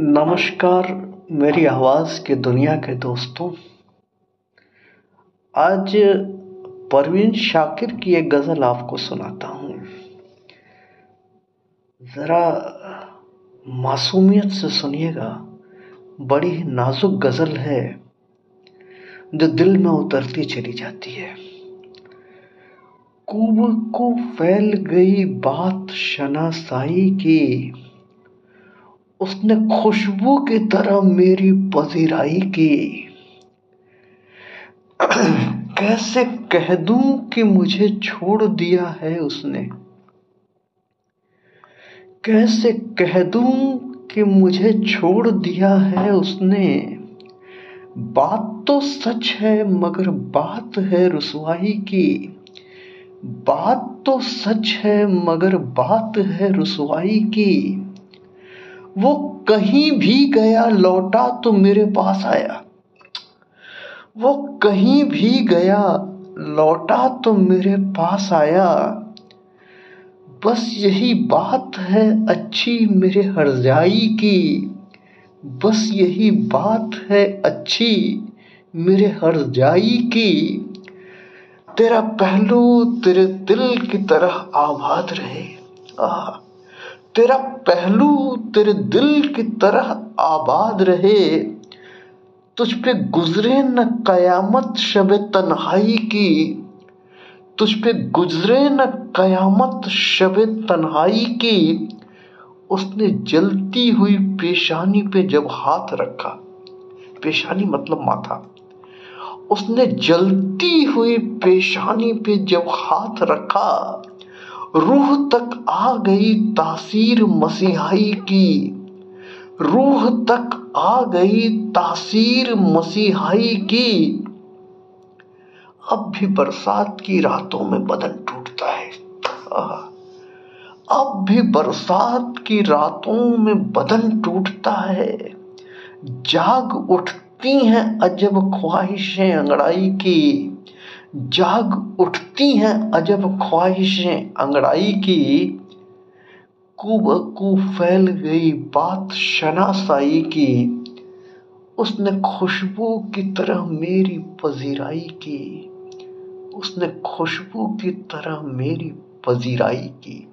नमस्कार, मेरी आवाज़ के दुनिया के दोस्तों। आज परवीन शाकिर की एक गज़ल आपको सुनाता हूँ। ज़रा मासूमियत से सुनिएगा। बड़ी नाजुक गज़ल है, जो दिल में उतरती चली जाती है। कुब को फैल गई बात शनासाई की उसने खुशबू की तरह मेरी पजीराई की। कैसे कह दूँ कि मुझे छोड़ दिया है उसने? कैसे कह दूँ कि मुझे छोड़ दिया है उसने? बात तो सच है, मगर बात है रसवाई की। बात तो सच है, मगर बात है रसवाई की। वो कहीं भी गया, लौटा तो मेरे पास आया। वो कहीं भी गया, लौटा तो मेरे पास आया। बस यही बात है अच्छी मेरे हरजाई की। बस यही बात है अच्छी मेरे हरजाई की। तेरा पहलू तेरे दिल की तरह आबाद रहे। आ तेरा पहलू तेरे दिल की तरह आबाद रहे, तुझ पे गुजरे न कयामत शब तन्हाई की, तुझ पे गुजरे न कयामत शब तन्हाई की। उसने जलती हुई पेशानी पे जब हाथ रखा, पेशानी मतलब माथा, उसने जलती हुई पेशानी पे जब हाथ रखा रूह तक आ गई तासीर मसीहाई की। रूह तक आ गई तासीर मसीहाई की। अब भी बरसात की रातों में बदन टूटता है। अब भी बरसात की रातों में बदन टूटता है। जाग उठती हैं अजब ख्वाहिशें अंगड़ाई की। जाग उठती हैं अजब ख्वाहिशें अंगड़ाई की। कुबकू फैल गई बात शनासाई की। उसने खुशबू की तरह मेरी पजीराई की। उसने खुशबू की तरह मेरी पजीराई की।